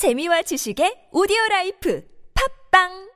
재미와 지식의 오디오 라이프. 팝빵!